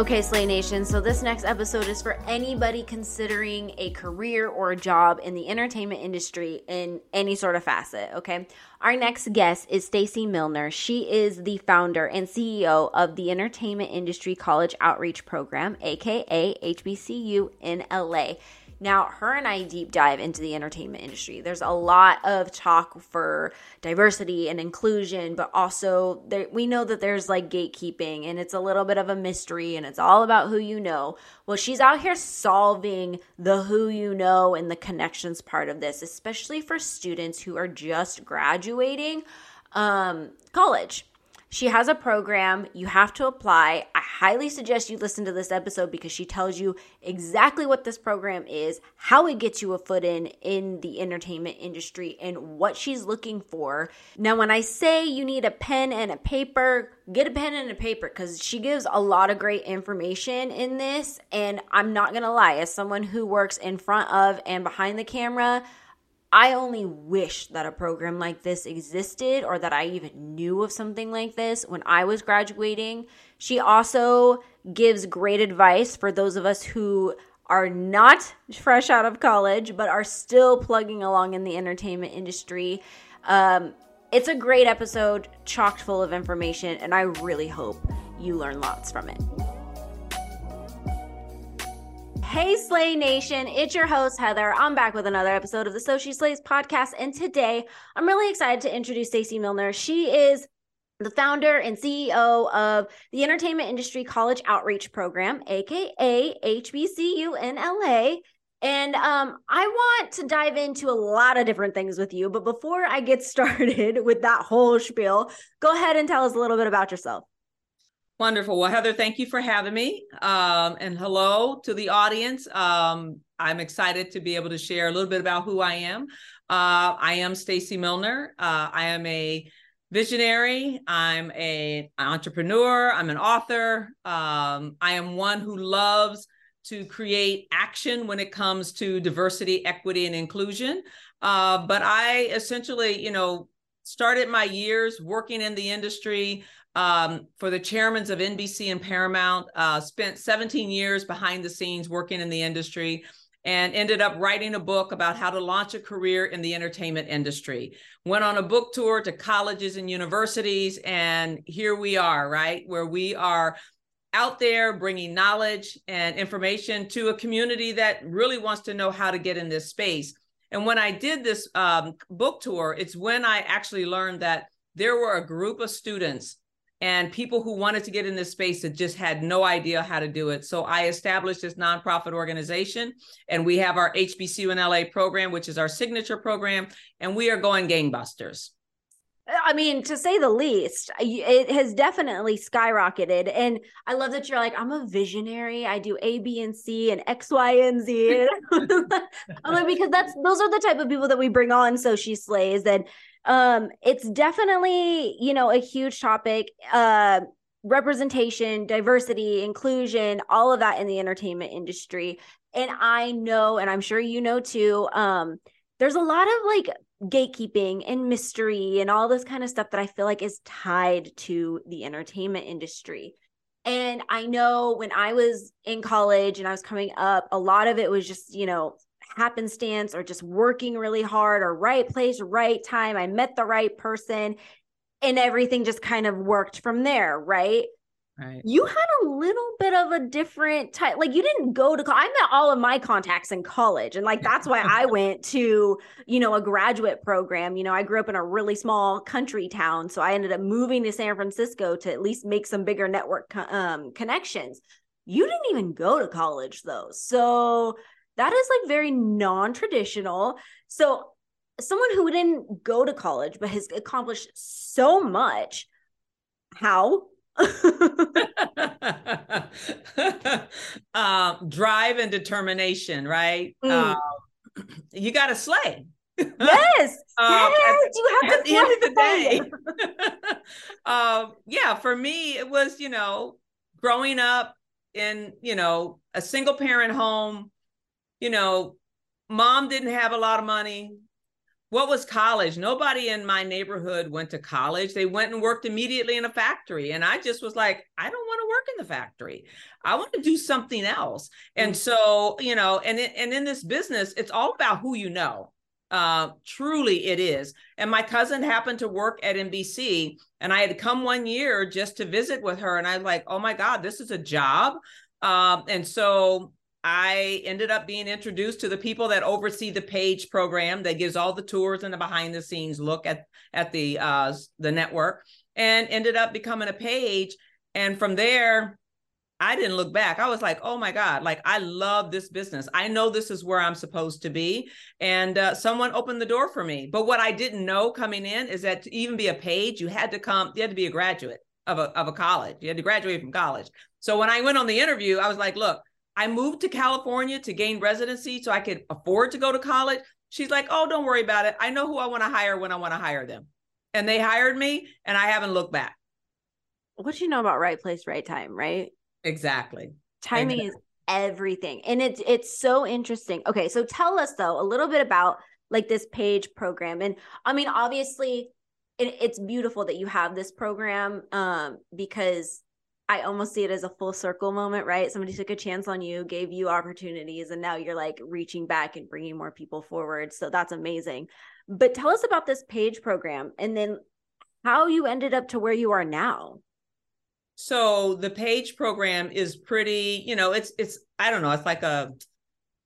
Okay, Slay Nation, so this next episode is for anybody considering a career or a job in the entertainment industry in any sort of facet, okay? Our next guest is Stacy Milner. She is the founder and CEO of the Entertainment Industry College Outreach Program, aka HBCU in LA. Now, her and I deep dive into the entertainment industry. There's a lot of talk for diversity and inclusion, but also there, we know that there's like gatekeeping and it's a little bit of a mystery and it's all about who you know. Well, she's out here solving the who you know and the connections part of this, especially for students who are just graduating um, college. She has a program. You have to apply. I highly suggest you listen to this episode because she tells you exactly what this program is, how it gets you a foot in in the entertainment industry, and what she's looking for. Now, when I say you need a pen and a paper, get a pen and a paper because she gives a lot of great information in this. And I'm not going to lie, as someone who works in front of and behind the camera, I only wish that a program like this existed or that I even knew of something like this when I was graduating. She also gives great advice for those of us who are not fresh out of college but are still plugging along in the entertainment industry. Um, it's a great episode, chocked full of information, and I really hope you learn lots from it. Hey, Slay Nation, it's your host, Heather. I'm back with another episode of the So She Slays podcast. And today I'm really excited to introduce Stacy Milner. She is the founder and CEO of the Entertainment Industry College Outreach Program, aka HBCU in LA. And um, I want to dive into a lot of different things with you. But before I get started with that whole spiel, go ahead and tell us a little bit about yourself. Wonderful. Well, Heather, thank you for having me. Um, and hello to the audience. Um, I'm excited to be able to share a little bit about who I am. Uh, I am Stacy Milner. Uh, I am a visionary. I'm a, an entrepreneur. I'm an author. Um, I am one who loves to create action when it comes to diversity, equity, and inclusion. Uh, but I essentially, you know, started my years working in the industry um, for the chairmans of NBC and Paramount, uh, spent 17 years behind the scenes working in the industry and ended up writing a book about how to launch a career in the entertainment industry. Went on a book tour to colleges and universities, and here we are, right? Where we are out there bringing knowledge and information to a community that really wants to know how to get in this space. And when I did this um, book tour, it's when I actually learned that there were a group of students and people who wanted to get in this space that just had no idea how to do it. So I established this nonprofit organization, and we have our HBCU in LA program, which is our signature program, and we are going gangbusters. Uh, I mean, to say the least, it has definitely skyrocketed. And I love that you're like, I'm a visionary. I do A, B, and C and X, Y, and Z. I'm like, because that's those are the type of people that we bring on. So she slays. And um it's definitely you know a huge topic uh representation diversity inclusion all of that in the entertainment industry. And i know and i'm sure you know too um there's a lot of like gatekeeping and mystery and all this kind of stuff that i feel like is tied to the entertainment industry. And i know when i was in college and i was coming up a lot of it was just you know happenstance or just working really hard or right place, right time. I met the right person and everything just kind of worked from there, right? Right. You had a little bit of a different type. Like you didn't go to. I met all of my contacts in college, and like that's why I went to you know a graduate program. You know, I grew up in a really small country town, so I ended up moving to San Francisco to at least make some bigger network um, connections. You didn't even go to college though, so that is like very non-traditional. So someone who didn't go to college but has accomplished so much how? Um, drive and determination right? Mm. um, you got to slay. Yes, um, yes, you have at the end of the day. um, yeah, for me, it was you know growing up in you know a single parent home you know, mom didn't have a lot of money. what was college? Nobody in my neighborhood went to college. They went and worked immediately in a factory. And I just was like, I don't want to work in the factory. I want to do something else. And mm. so, you know, and and in this business, it's all about who you know. Uh, truly it is. And my cousin happened to work at NBC and I had come one year just to visit with her. And I was like, oh my God, this is a job. Um, and so I ended up being introduced to the people that oversee the page program that gives all the tours and the behind the scenes look at at the uh the network and ended up becoming a page and from there I didn't look back. I was like, "Oh my god, like I love this business. I know this is where I'm supposed to be." And uh, someone opened the door for me. But what I didn't know coming in is that to even be a page, you had to come you had to be a graduate of a of a college. You had to graduate from college. So when I went on the interview, I was like, "Look, I moved to California to gain residency so I could afford to go to college. She's like, oh, don't worry about it. I know who I want to hire when I want to hire them. And they hired me and I haven't looked back. What do you know about right place, right time, right? Exactly. Timing exactly. is everything. And it's it's so interesting. Okay, so tell us though a little bit about like this page program. And I mean, obviously it, it's beautiful that you have this program um because I almost see it as a full circle moment, right? Somebody took a chance on you, gave you opportunities, and now you're like reaching back and bringing more people forward. So that's amazing. But tell us about this page program and then how you ended up to where you are now. So the page program is pretty, you know, it's it's I don't know, it's like a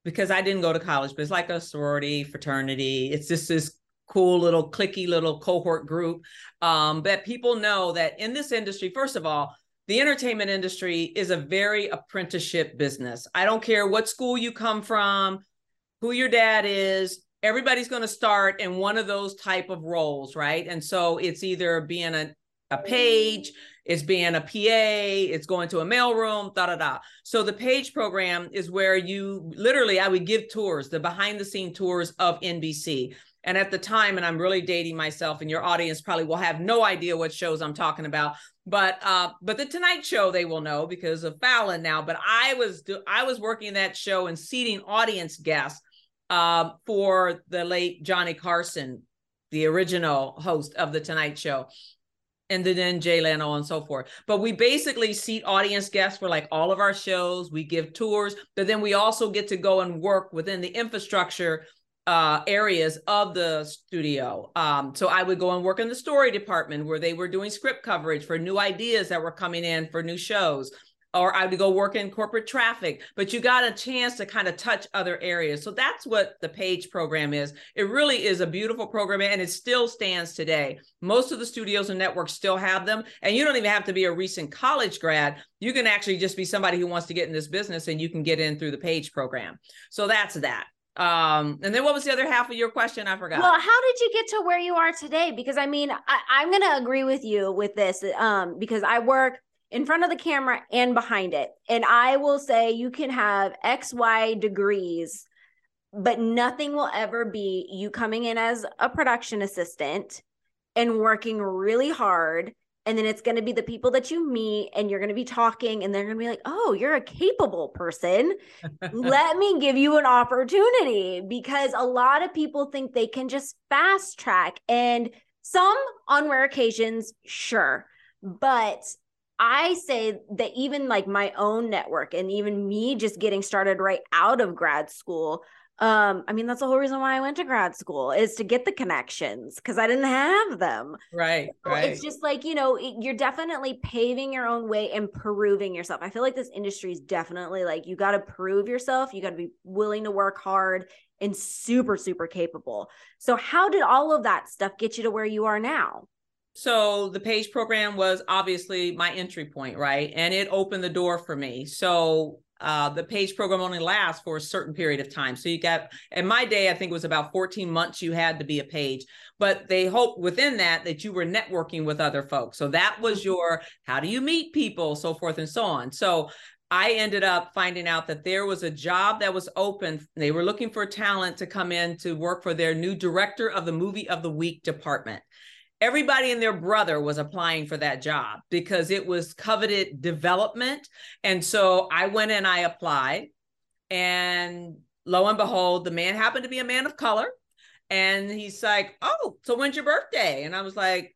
because I didn't go to college, but it's like a sorority fraternity. It's just this cool little clicky little cohort group um, that people know that in this industry, first of all, the entertainment industry is a very apprenticeship business. I don't care what school you come from, who your dad is, everybody's going to start in one of those type of roles, right? And so it's either being a, a page, it's being a PA, it's going to a mailroom, da da da. So the page program is where you literally, I would give tours, the behind the scene tours of NBC. And at the time, and I'm really dating myself, and your audience probably will have no idea what shows I'm talking about. But uh, but the Tonight Show they will know because of Fallon now. But I was I was working that show and seating audience guests uh, for the late Johnny Carson, the original host of the Tonight Show and then Jay Leno and so forth. But we basically seat audience guests for like all of our shows. We give tours, but then we also get to go and work within the infrastructure uh, areas of the studio. Um, so I would go and work in the story department where they were doing script coverage for new ideas that were coming in for new shows. Or I would go work in corporate traffic, but you got a chance to kind of touch other areas. So that's what the Page program is. It really is a beautiful program and it still stands today. Most of the studios and networks still have them. And you don't even have to be a recent college grad. You can actually just be somebody who wants to get in this business and you can get in through the Page program. So that's that. Um, and then what was the other half of your question? I forgot. Well, how did you get to where you are today? Because I mean, I, am gonna agree with you with this, um, because I work in front of the camera and behind it. And I will say you can have XY degrees, but nothing will ever be you coming in as a production assistant and working really hard and then it's going to be the people that you meet and you're going to be talking and they're going to be like oh you're a capable person. Let me give you an opportunity because a lot of people think they can just fast track and some on rare occasions sure but I say that even like my own network and even me just getting started right out of grad school, um i mean that's the whole reason why i went to grad school is to get the connections because i didn't have them. Right, so right. it's just like you know you're definitely paving your own way and proving yourself. I feel like this industry is definitely like you got to prove yourself you got to be willing to work hard and super super capable. So how did all of that stuff get you to where you are now? So the page program was obviously my entry point right? And it opened the door for me. So uh, the page program only lasts for a certain period of time. So you got, in my day, I think it was about 14 months you had to be a page, but they hope within that that you were networking with other folks. So that was mm-hmm. your, how do you meet people, so forth and so on. So I ended up finding out that there was a job that was open. They were looking for talent to come in to work for their new director of the movie of the week department everybody and their brother was applying for that job because it was coveted development. And so I went and I applied. And lo and behold, the man happened to be a man of color. And he's like, Oh, so when's your birthday? And I was like,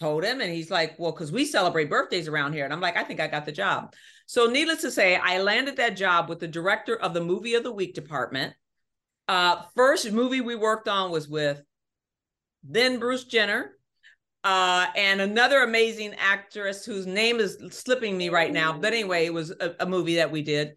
Told him. And he's like, Well, because we celebrate birthdays around here. And I'm like, I think I got the job. So, needless to say, I landed that job with the director of the movie of the week department. Uh, first movie we worked on was with then Bruce Jenner, uh, and another amazing actress whose name is slipping me right now. But anyway, it was a, a, movie that we did.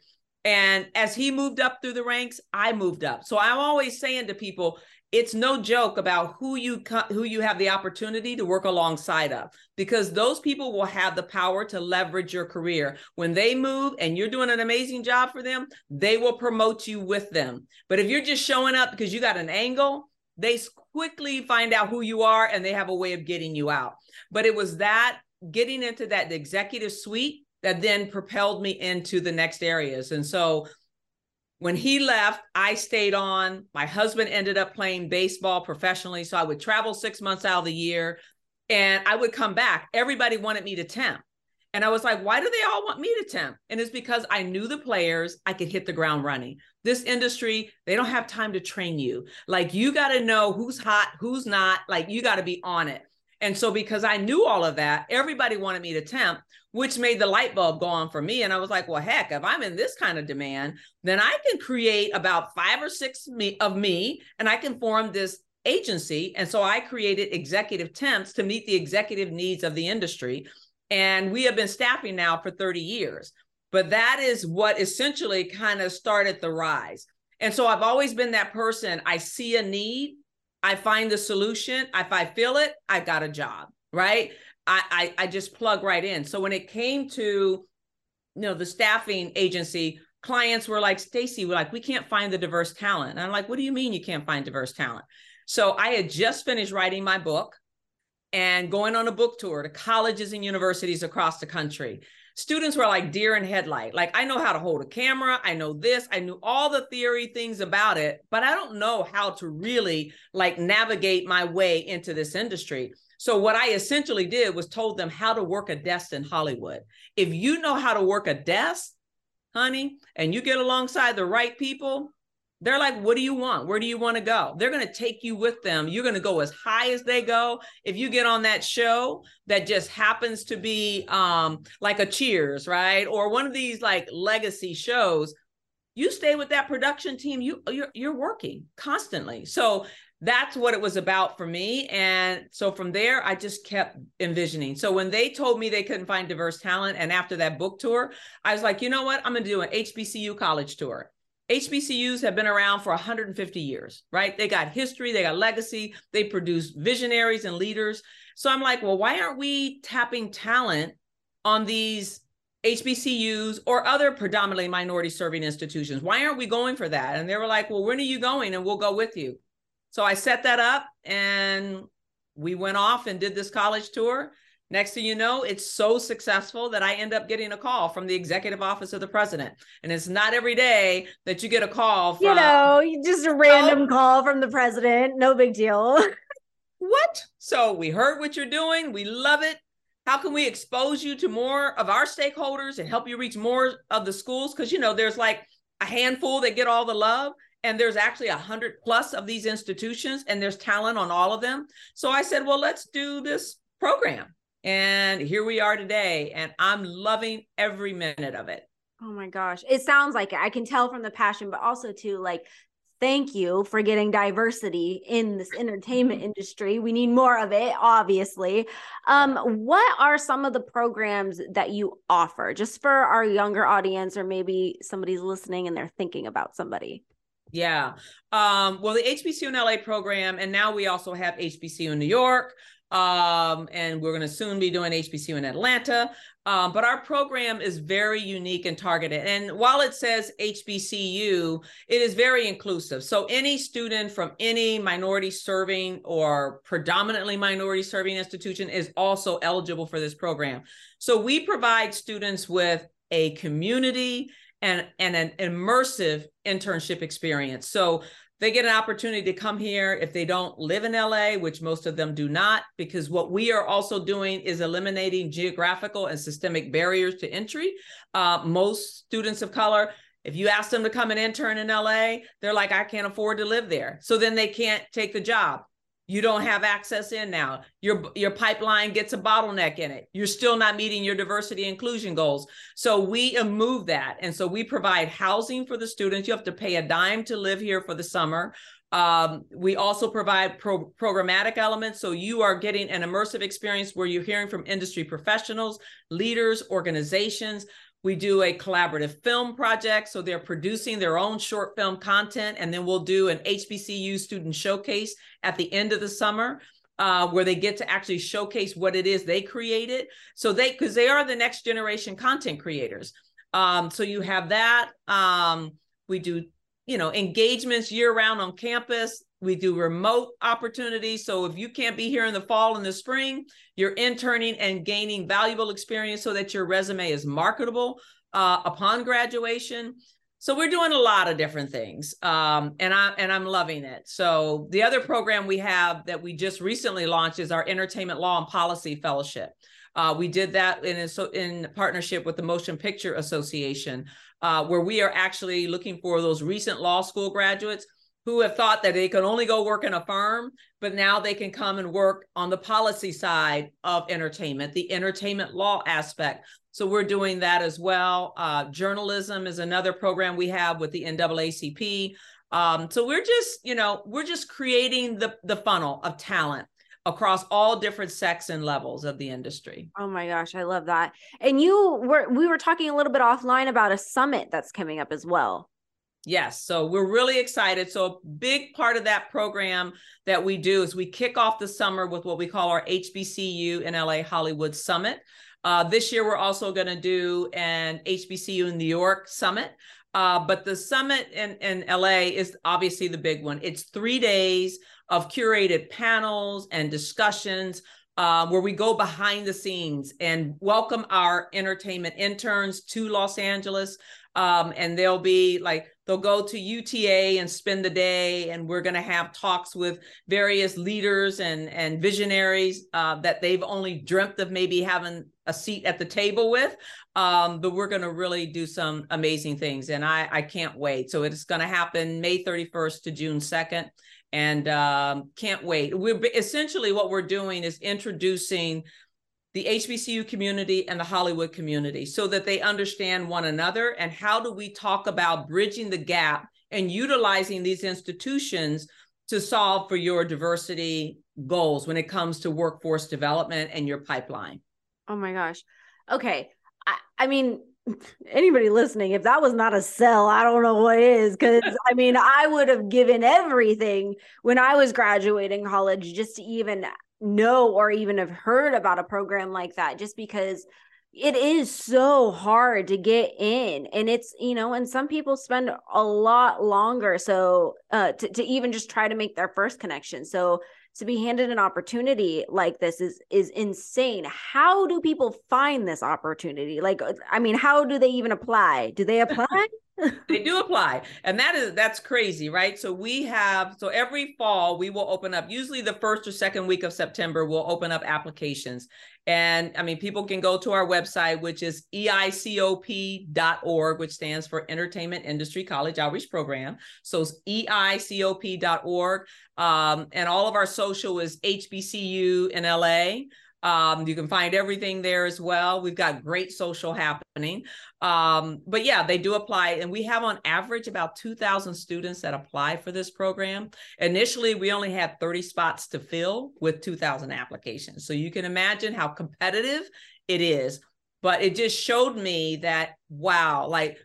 And as he moved up through the ranks, I moved up. So I'm always saying to people, it's no joke about who you who you have the opportunity to work alongside of because those people will have the power to leverage your career when they move and you're doing an amazing job for them they will promote you with them but if you're just showing up because you got an angle they quickly find out who you are and they have a way of getting you out but it was that getting into that executive suite that then propelled me into the next areas and so when he left, I stayed on. My husband ended up playing baseball professionally. So I would travel six months out of the year and I would come back. Everybody wanted me to temp. And I was like, why do they all want me to temp? And it's because I knew the players, I could hit the ground running. This industry, they don't have time to train you. Like, you got to know who's hot, who's not. Like, you got to be on it. And so, because I knew all of that, everybody wanted me to temp, which made the light bulb go on for me. And I was like, well, heck, if I'm in this kind of demand, then I can create about five or six me, of me and I can form this agency. And so I created executive temps to meet the executive needs of the industry. And we have been staffing now for 30 years. But that is what essentially kind of started the rise. And so I've always been that person. I see a need I find the solution. If I feel it, I got a job, right? I, I, I just plug right in. So when it came to, you know, the staffing agency, clients were like, Stacy, we're like, we can't find the diverse talent. And I'm like, what do you mean you can't find diverse talent? So I had just finished writing my book and going on a book tour to colleges and universities across the country students were like deer in headlight. Like I know how to hold a camera, I know this, I knew all the theory things about it, but I don't know how to really like navigate my way into this industry. So what I essentially did was told them how to work a desk in Hollywood. If you know how to work a desk, honey, and you get alongside the right people, they're like, what do you want? Where do you want to go? They're going to take you with them. You're going to go as high as they go. If you get on that show that just happens to be um, like a Cheers, right? Or one of these like legacy shows, you stay with that production team. You you're, you're working constantly. So that's what it was about for me. And so from there, I just kept envisioning. So when they told me they couldn't find diverse talent, and after that book tour, I was like, you know what? I'm going to do an HBCU college tour. HBCUs have been around for 150 years, right? They got history, they got legacy, they produce visionaries and leaders. So I'm like, well, why aren't we tapping talent on these HBCUs or other predominantly minority serving institutions? Why aren't we going for that? And they were like, well, when are you going? And we'll go with you. So I set that up and we went off and did this college tour. Next thing you know, it's so successful that I end up getting a call from the executive office of the president. And it's not every day that you get a call from, you know, just a random oh, call from the president. No big deal. what? So we heard what you're doing. We love it. How can we expose you to more of our stakeholders and help you reach more of the schools? Because, you know, there's like a handful that get all the love and there's actually a hundred plus of these institutions and there's talent on all of them. So I said, well, let's do this program. And here we are today, and I'm loving every minute of it. Oh my gosh. It sounds like it. I can tell from the passion, but also too like thank you for getting diversity in this entertainment industry. We need more of it, obviously. Um, what are some of the programs that you offer just for our younger audience, or maybe somebody's listening and they're thinking about somebody? Yeah. Um, well, the HBCU in LA program, and now we also have HBCU in New York um, and we're going to soon be doing HBCU in Atlanta. Um, but our program is very unique and targeted. And while it says HBCU, it is very inclusive. So any student from any minority serving or predominantly minority serving institution is also eligible for this program. So we provide students with a community and, and an immersive internship experience. So they get an opportunity to come here if they don't live in LA, which most of them do not, because what we are also doing is eliminating geographical and systemic barriers to entry. Uh, most students of color If you ask them to come and intern in LA, they're like, I can't afford to live there. So then they can't take the job. You don't have access in now. Your your pipeline gets a bottleneck in it. You're still not meeting your diversity inclusion goals. So we move that. And so we provide housing for the students. You have to pay a dime to live here for the summer. Um, we also provide pro- programmatic elements. So you are getting an immersive experience where you're hearing from industry professionals, leaders, organizations. We do a collaborative film project. So they're producing their own short film content. And then we'll do an HBCU student showcase at the end of the summer. Uh, where they get to actually showcase what it is they created. So they, because they are the next generation content creators. Um, so you have that. Um, we do you know engagements year round on campus we do remote opportunities. So if you can't be here in the fall and the spring you're interning and gaining valuable experience so that your resume is marketable uh, upon graduation. So we're doing a lot of different things um, and i and i'm loving it. So the other program we have that we just recently launched is our entertainment law and policy fellowship. Uh, we did that in in partnership with the Motion Picture Association, uh, where we are actually looking for those recent law school graduates who have thought that they can only go work in a firm, but now they can come and work on the policy side of entertainment, the entertainment law aspect. So we're doing that as well. Uh, journalism is another program we have with the NAACP. Um, so we're just, you know, we're just creating the the funnel of talent across all different sects and levels of the industry. Oh my gosh, I love that. And you were we were talking a little bit offline about a summit that's coming up as well. Yes, so we're really excited. So a big part of that program that we do is we kick off the summer with what we call our HBCU in LA Hollywood Summit. Uh, this year, we're also going to do an HBCU in New York Summit. Uh, but the summit in, in LA is obviously the big one. It's three days of curated panels and discussions uh, where we go behind the scenes and welcome our entertainment interns to Los Angeles. Um, and they'll be like, they'll go to UTA and spend the day, and we're going to have talks with various leaders and, and visionaries uh, that they've only dreamt of maybe having a seat at the table with. Um, but we're going to really do some amazing things, and I, I can't wait. So it's going to happen May 31st to June 2nd and um, can't wait. We're essentially what we're doing is introducing the HBCU community and the Hollywood community so that they understand one another and how do we talk about bridging the gap and utilizing these institutions to solve for your diversity goals when it comes to workforce development and your pipeline. Oh my gosh. Okay. I, I mean, anybody listening, if that was not a sell, I don't know what is. Because I mean, I would have given everything when I was graduating college just to even know or even have heard about a program like that, just because it is so hard to get in and it's you know and some people spend a lot longer so uh to, to even just try to make their first connection so to be handed an opportunity like this is is insane. How do people find this opportunity? Like uh, i mean how do they even apply? Do they apply they do apply and that is that's crazy right? So we have so every fall we will open up usually the first or second week of september we'll open up applications. And i mean people can go to our website which is eicop.org which stands for entertainment industry college outreach program. So it's eicop.org um, and all of our social is hbcu in la um, you can find everything there as well. We've got great social happening. Um, but yeah, they do apply. And we have on average about 2,000 students that apply for this program. Initially, we only had 30 spots to fill with 2,000 applications. So you can imagine how competitive it is. But it just showed me that, wow, like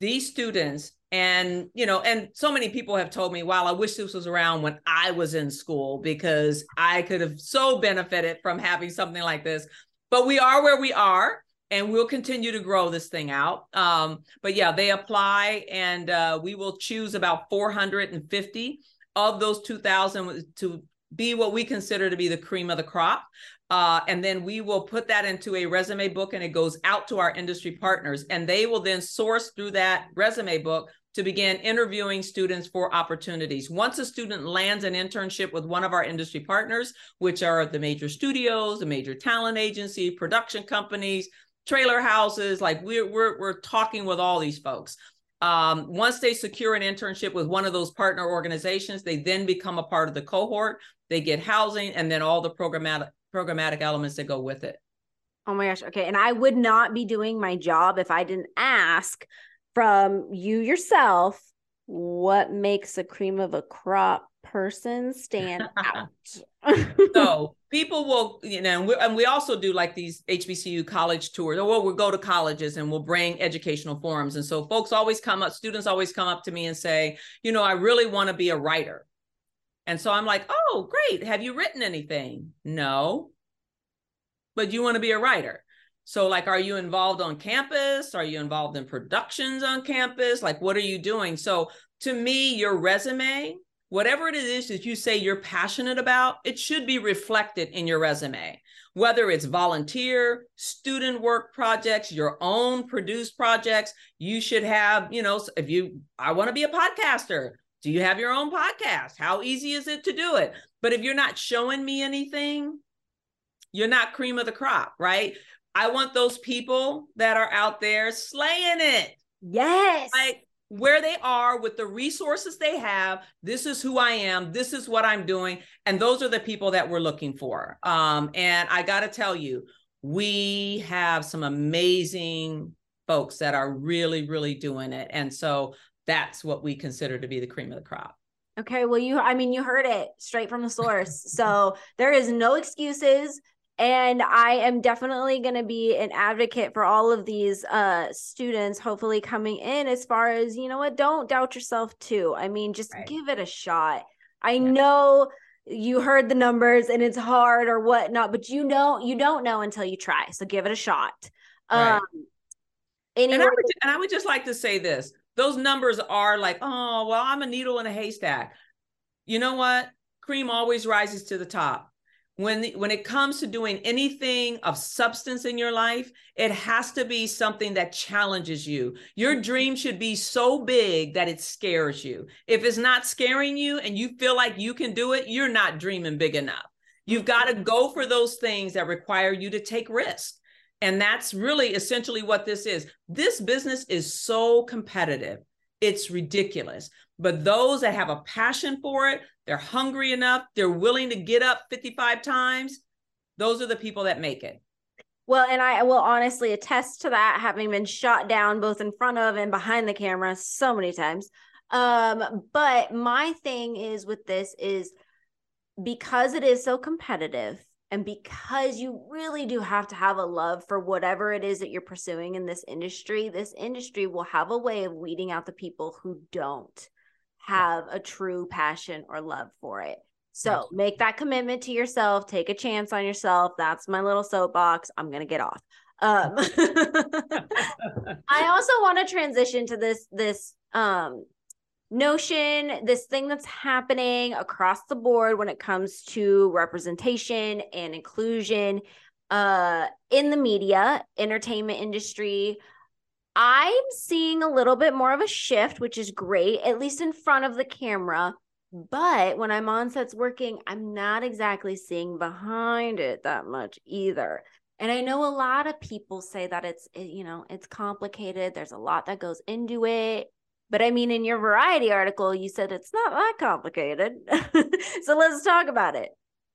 these students and you know and so many people have told me wow i wish this was around when i was in school because i could have so benefited from having something like this. But we are where we are and we'll continue to grow this thing out. Um, but yeah they apply and uh, we will choose about 450 of those 2000 to be what we consider to be the cream of the crop. Uh, and then we will put that into a resume book and it goes out to our industry partners and they will then source through that resume book to begin interviewing students for opportunities. Once a student lands an internship with one of our industry partners, which are the major studios, the major talent agency, production companies, trailer houses, like we're we're we're talking with all these folks. Um, once they secure an internship with one of those partner organizations, they then become a part of the cohort. They get housing and then all the programmatic programmatic elements that go with it. Oh my gosh. Okay. And I would not be doing my job if I didn't ask from you yourself what makes a cream of a crop person stand out. so people will, you know, and we, and we, also do like these HBCU college tours, or we'll go to colleges and we'll bring educational forums. And so folks always come up, students always come up to me and say, you know, I really want to be a writer. And so I'm like, oh, great. Have you written anything? No. But you want to be a writer. So, like, are you involved on campus? Are you involved in productions on campus? Like, what are you doing? So, to me, your resume, whatever it is that you say you're passionate about, it should be reflected in your resume. Whether it's volunteer, student work projects, your own produced projects, you should have, you know, if you, I want to be a podcaster. Do you have your own podcast? How easy is it to do it? But if you're not showing me anything, you're not cream of the crop, right? I want those people that are out there slaying it. Yes. Like where they are with the resources they have. This is who I am. This is what I'm doing. And those are the people that we're looking for. Um, and I got to tell you, we have some amazing folks that are really, really doing it. And so that's what we consider to be the cream of the crop. Okay, well, you, I mean, you heard it straight from the source. so there is no excuses. And I am definitely going to be an advocate for all of these uh, students, hopefully coming in as far as, you know what, don't doubt yourself too. I mean, just right. give it a shot. I yeah. know you heard the numbers and it's hard or whatnot, but you know, you don't know until you try. So give it a shot. Right. Um, and, I would, and I would just like to say this those numbers are like, oh, well, I'm a needle in a haystack. You know what? Cream always rises to the top. When, when it comes to doing anything of substance in your life, it has to be something that challenges you. Your dream should be so big that it scares you. If it's not scaring you and you feel like you can do it, you're not dreaming big enough. You've got to go for those things that require you to take risks. And that's really essentially what this is. This business is so competitive. It's ridiculous. But those that have a passion for it, they're hungry enough, they're willing to get up 55 times, those are the people that make it. Well, and I will honestly attest to that, having been shot down both in front of and behind the camera so many times. Um, but my thing is with this is because it is so competitive and because you really do have to have a love for whatever it is that you're pursuing in this industry, this industry will have a way of weeding out the people who don't have a true passion or love for it. So make that commitment to yourself, take a chance on yourself. That's my little soapbox. I'm going to get off. Um, I also want to transition to this this um notion, this thing that's happening across the board when it comes to representation and inclusion uh, in the media, entertainment industry. I'm seeing a little bit more of a shift, which is great, at least in front of the camera. But when I'm on sets working, I'm not exactly seeing behind it that much either. And I know a lot of people say that it's, eh, you know, it's complicated. There's a lot that goes into it. But I mean, in your variety article, you said it's not that complicated. so let's talk about it.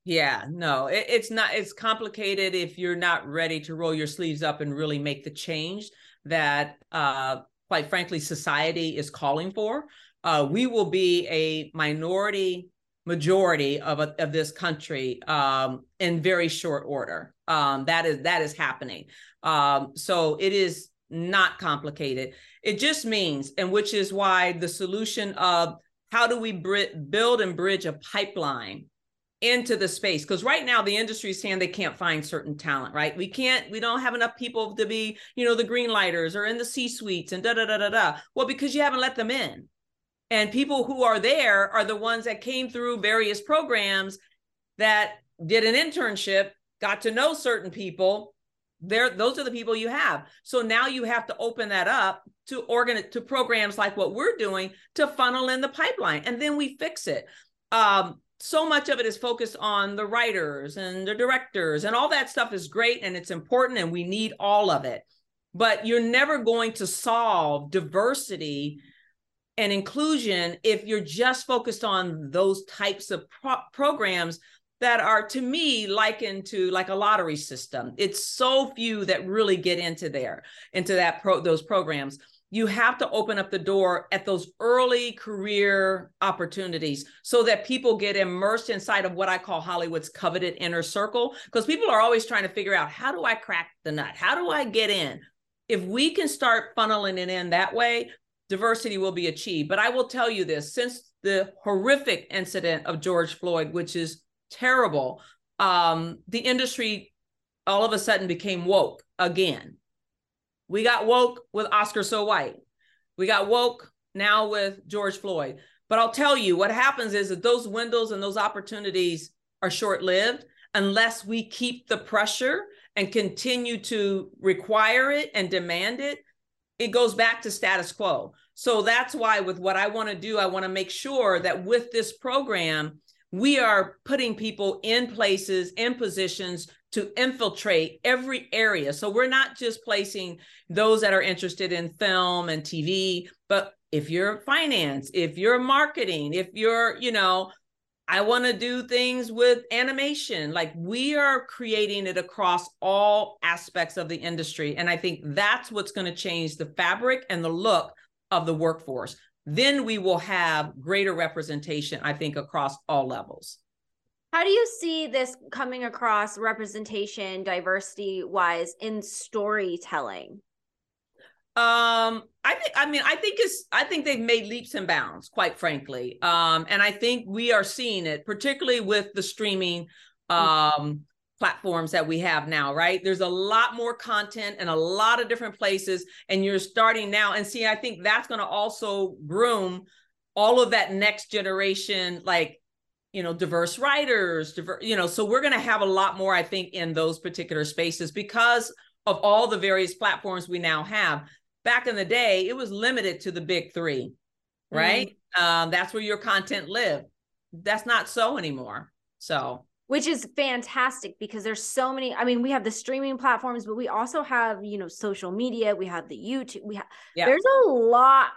Yeah, no, it, it's not. It's complicated if you're not ready to roll your sleeves up and really make the change that, uh, quite frankly, society is calling for. Uh, we will be a minority majority of, a, of this country um, in very short order. Um, that is that is happening. Um, so it is not complicated. It just means, and which is why the solution of how do we build and bridge a pipeline into the space because right now the industry is saying they can't find certain talent right? We can't we don't have enough people to be you know the green lighters or in the c suites and da da da da da. Well because you haven't let them in. And people who are there are the ones that came through various programs that did an internship got to know certain people. There those are the people you have. So now you have to open that up to organ to programs like what we're doing to funnel in the pipeline and then we fix it. Um so much of it is focused on the writers and the directors and all that stuff is great and it's important and we need all of it. But you're never going to solve diversity and inclusion if you're just focused on those types of pro- programs that are to me likened to like a lottery system. It's so few that really get into there into that pro those programs you have to open up the door at those early career opportunities so that people get immersed inside of what I call Hollywood's coveted inner circle. Because people are always trying to figure out how do I crack the nut? How do I get in? If we can start funneling it in that way, diversity will be achieved. But I will tell you this since the horrific incident of George Floyd, which is terrible, um, the industry all of a sudden became woke again. We got woke with Oscars So White. We got woke now with George Floyd. But I'll tell you what happens is that those windows and those opportunities are short lived unless we keep the pressure and continue to require it and demand it it goes back to status quo. So that's why, with what I want to do, I want to make sure that with this program, we are putting people in places, in positions to infiltrate every area. So we're not just placing those that are interested in film and TV, but if you're finance, if you're marketing, if you're, you know, I want to do things with animation. Like we are creating it across all aspects of the industry. And I think that's what's going to change the fabric and the look of the workforce. Then we will have greater representation, I think, across all levels. How do you see this coming across representation, diversity wise in storytelling? Um, I think I mean I think it's I think they've made leaps and bounds, quite frankly. Um, and I think we are seeing it, particularly with the streaming um platforms that we have now, right? There's a lot more content and a lot of different places, and you're starting now. And see, I think that's going to also groom all of that next generation, like you know, diverse writers, diverse, you know. So we're going to have a lot more, I think, in those particular spaces because of all the various platforms we now have back in the day, it was limited to the big three, right? Mm. Um, that's where your content lived. That's not so anymore. So, which is fantastic because there's so many. I mean, we have the streaming platforms, but we also have, you know, social media. We have the YouTube. We have, yeah. there's a lot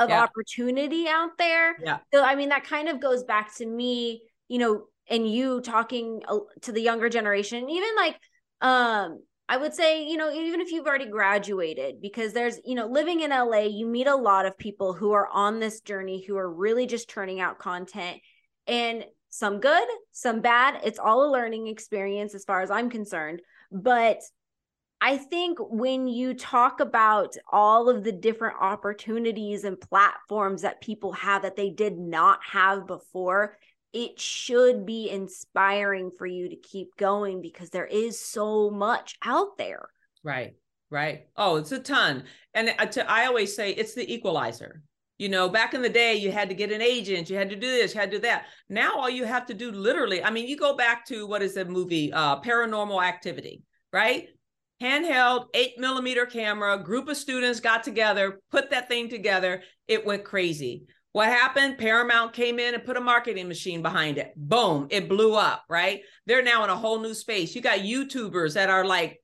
of yeah. opportunity out there. Yeah. So, I mean, that kind of goes back to me, you know, and you talking to the younger generation, even like, um, I would say, you know, even if you've already graduated, because there's, you know, living in LA, you meet a lot of people who are on this journey who are really just turning out content and some good, some bad. It's all a learning experience as far as I'm concerned. But I think when you talk about all of the different opportunities and platforms that people have that they did not have before, it should be inspiring for you to keep going because there is so much out there. Right, right. Oh, it's a ton. And I always say it's the equalizer. You know, back in the day, you had to get an agent, you had to do this, you had to do that. Now, all you have to do literally, I mean, you go back to what is the movie, uh, Paranormal Activity, right? Handheld eight millimeter camera, group of students got together, put that thing together. It went crazy. What happened? Paramount came in and put a marketing machine behind it. Boom, it blew up, right? They're now in a whole new space. You got YouTubers that are like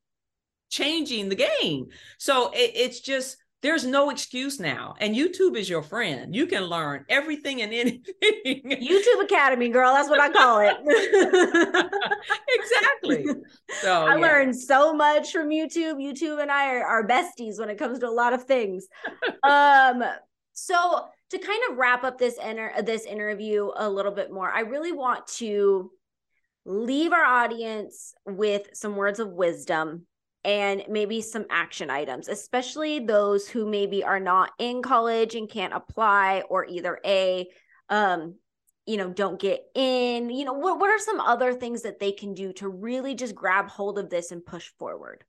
changing the game. So it, it's just, there's no excuse now. And YouTube is your friend. You can learn everything and anything. YouTube Academy, girl. That's what I call it. exactly. So I yeah. learned so much from YouTube. YouTube and I are, are besties when it comes to a lot of things. um, so to kind of wrap up this inter- this interview a little bit more, I really want to leave our audience with some words of wisdom and maybe some action items, especially those who maybe are not in college and can't apply or either a um you know don't get in you know what what are some other things that they can do to really just grab hold of this and push forward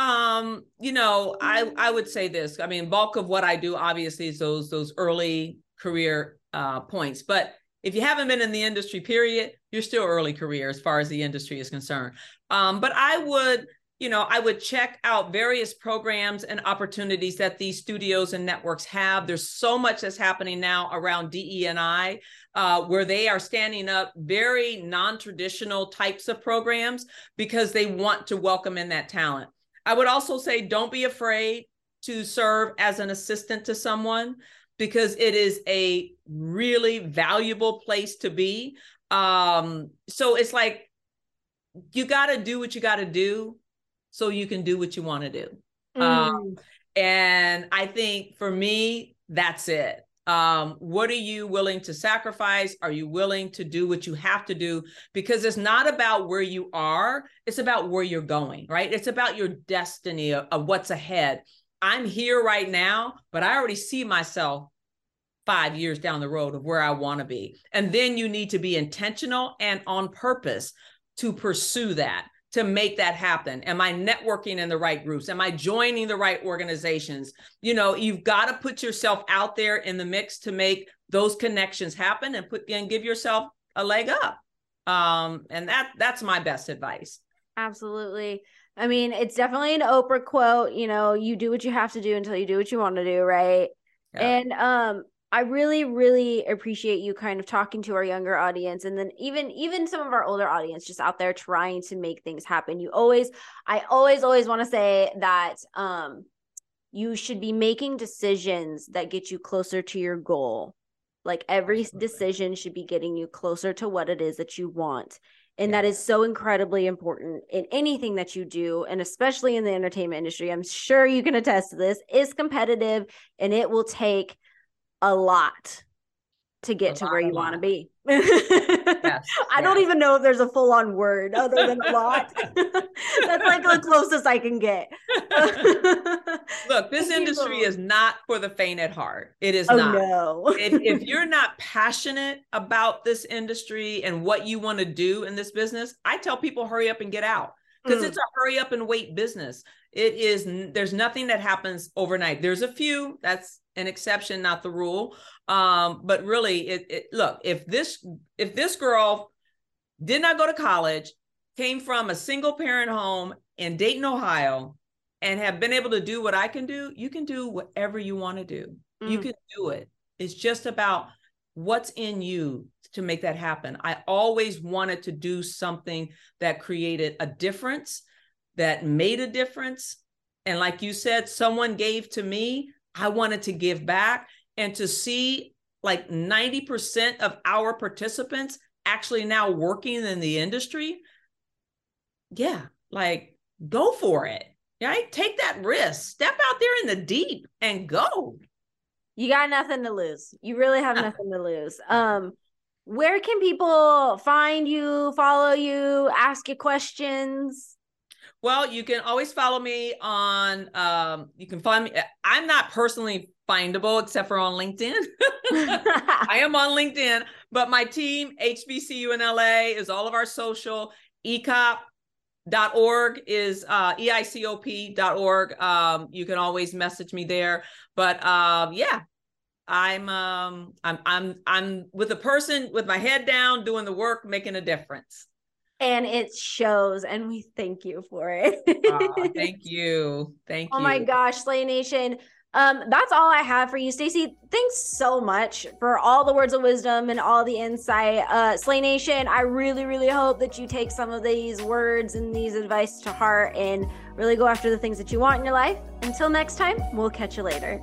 um, you know, I I would say this. I mean, bulk of what I do obviously is those those early career uh, points. But if you haven't been in the industry, period, you're still early career as far as the industry is concerned. Um, but I would, you know, I would check out various programs and opportunities that these studios and networks have. There's so much that's happening now around DE and I, uh, where they are standing up very non-traditional types of programs because they want to welcome in that talent. I would also say don't be afraid to serve as an assistant to someone because it is a really valuable place to be. Um, so it's like you got to do what you got to do so you can do what you want to do. Um, mm. Um, and I think for me, that's it. Um, what are you willing to sacrifice? Are you willing to do what you have to do? Because it's not about where you are, it's about where you're going, right? It's about your destiny of, of what's ahead. I'm here right now, but I already see myself five years down the road of where I want to be. And then you need to be intentional and on purpose to pursue that to make that happen? Am I networking in the right groups? Am I joining the right organizations? You know, you've got to put yourself out there in the mix to make those connections happen and put and give yourself a leg up. Um, and that that's my best advice. Absolutely. I mean, it's definitely an Oprah quote, you know, you do what you have to do until you do what you want to do, right? Yeah. And um I really, really appreciate you kind of talking to our younger audience and then even even some of our older audience just out there trying to make things happen. You always, I always, always want to say that um you should be making decisions that get you closer to your goal. Like every decision should be getting you closer to what it is that you want. And yeah. that is so incredibly important in anything that you do, and especially in the entertainment industry. I'm sure you can attest to this, is competitive and it will take a lot to get a to where you want to be. yes, I don't even know if there's a full on word other than a lot. That's like the closest I can get. Look, this industry is not for the faint at heart. It is oh, not. No. if, if you're not passionate about this industry and what you want to do in this business, I tell people hurry up and get out because mm. it's a hurry up and wait business. It is, there's nothing that happens overnight. There's a few that's an exception, not the rule. Um, but really, it, it look if this if this girl did not go to college, came from a single parent home in Dayton, Ohio, and have been able to do what I can do, you can do whatever you want to do. Mm. You can do it. It's just about what's in you to make that happen. I always wanted to do something that created a difference, that made a difference. And like you said, someone gave to me. I wanted to give back and to see like 90% of our participants actually now working in the industry. Yeah, like go for it. Right? Take that risk. Step out there in the deep and go. You got nothing to lose. You really have nothing to lose. Um where can people find you, follow you, ask you questions? Well, you can always follow me on. Um, you can find me. I'm not personally findable except for on LinkedIn. I am on LinkedIn, but my team, HBCU in LA, is all of our social. ECOP.org is uh, EICOP.org. Um, you can always message me there. But um, yeah, I'm um I'm I'm I'm with a person with my head down doing the work making a difference and it shows and we thank you for it. Oh, thank you. Thank oh you. oh my gosh slay nation. Um that's all i have for you stacy. Thanks so much for all the words of wisdom and all the insight. Uh slay nation i really really hope that you take some of these words and these advice to heart and really go after the things that you want in your life. Until next time we'll catch you later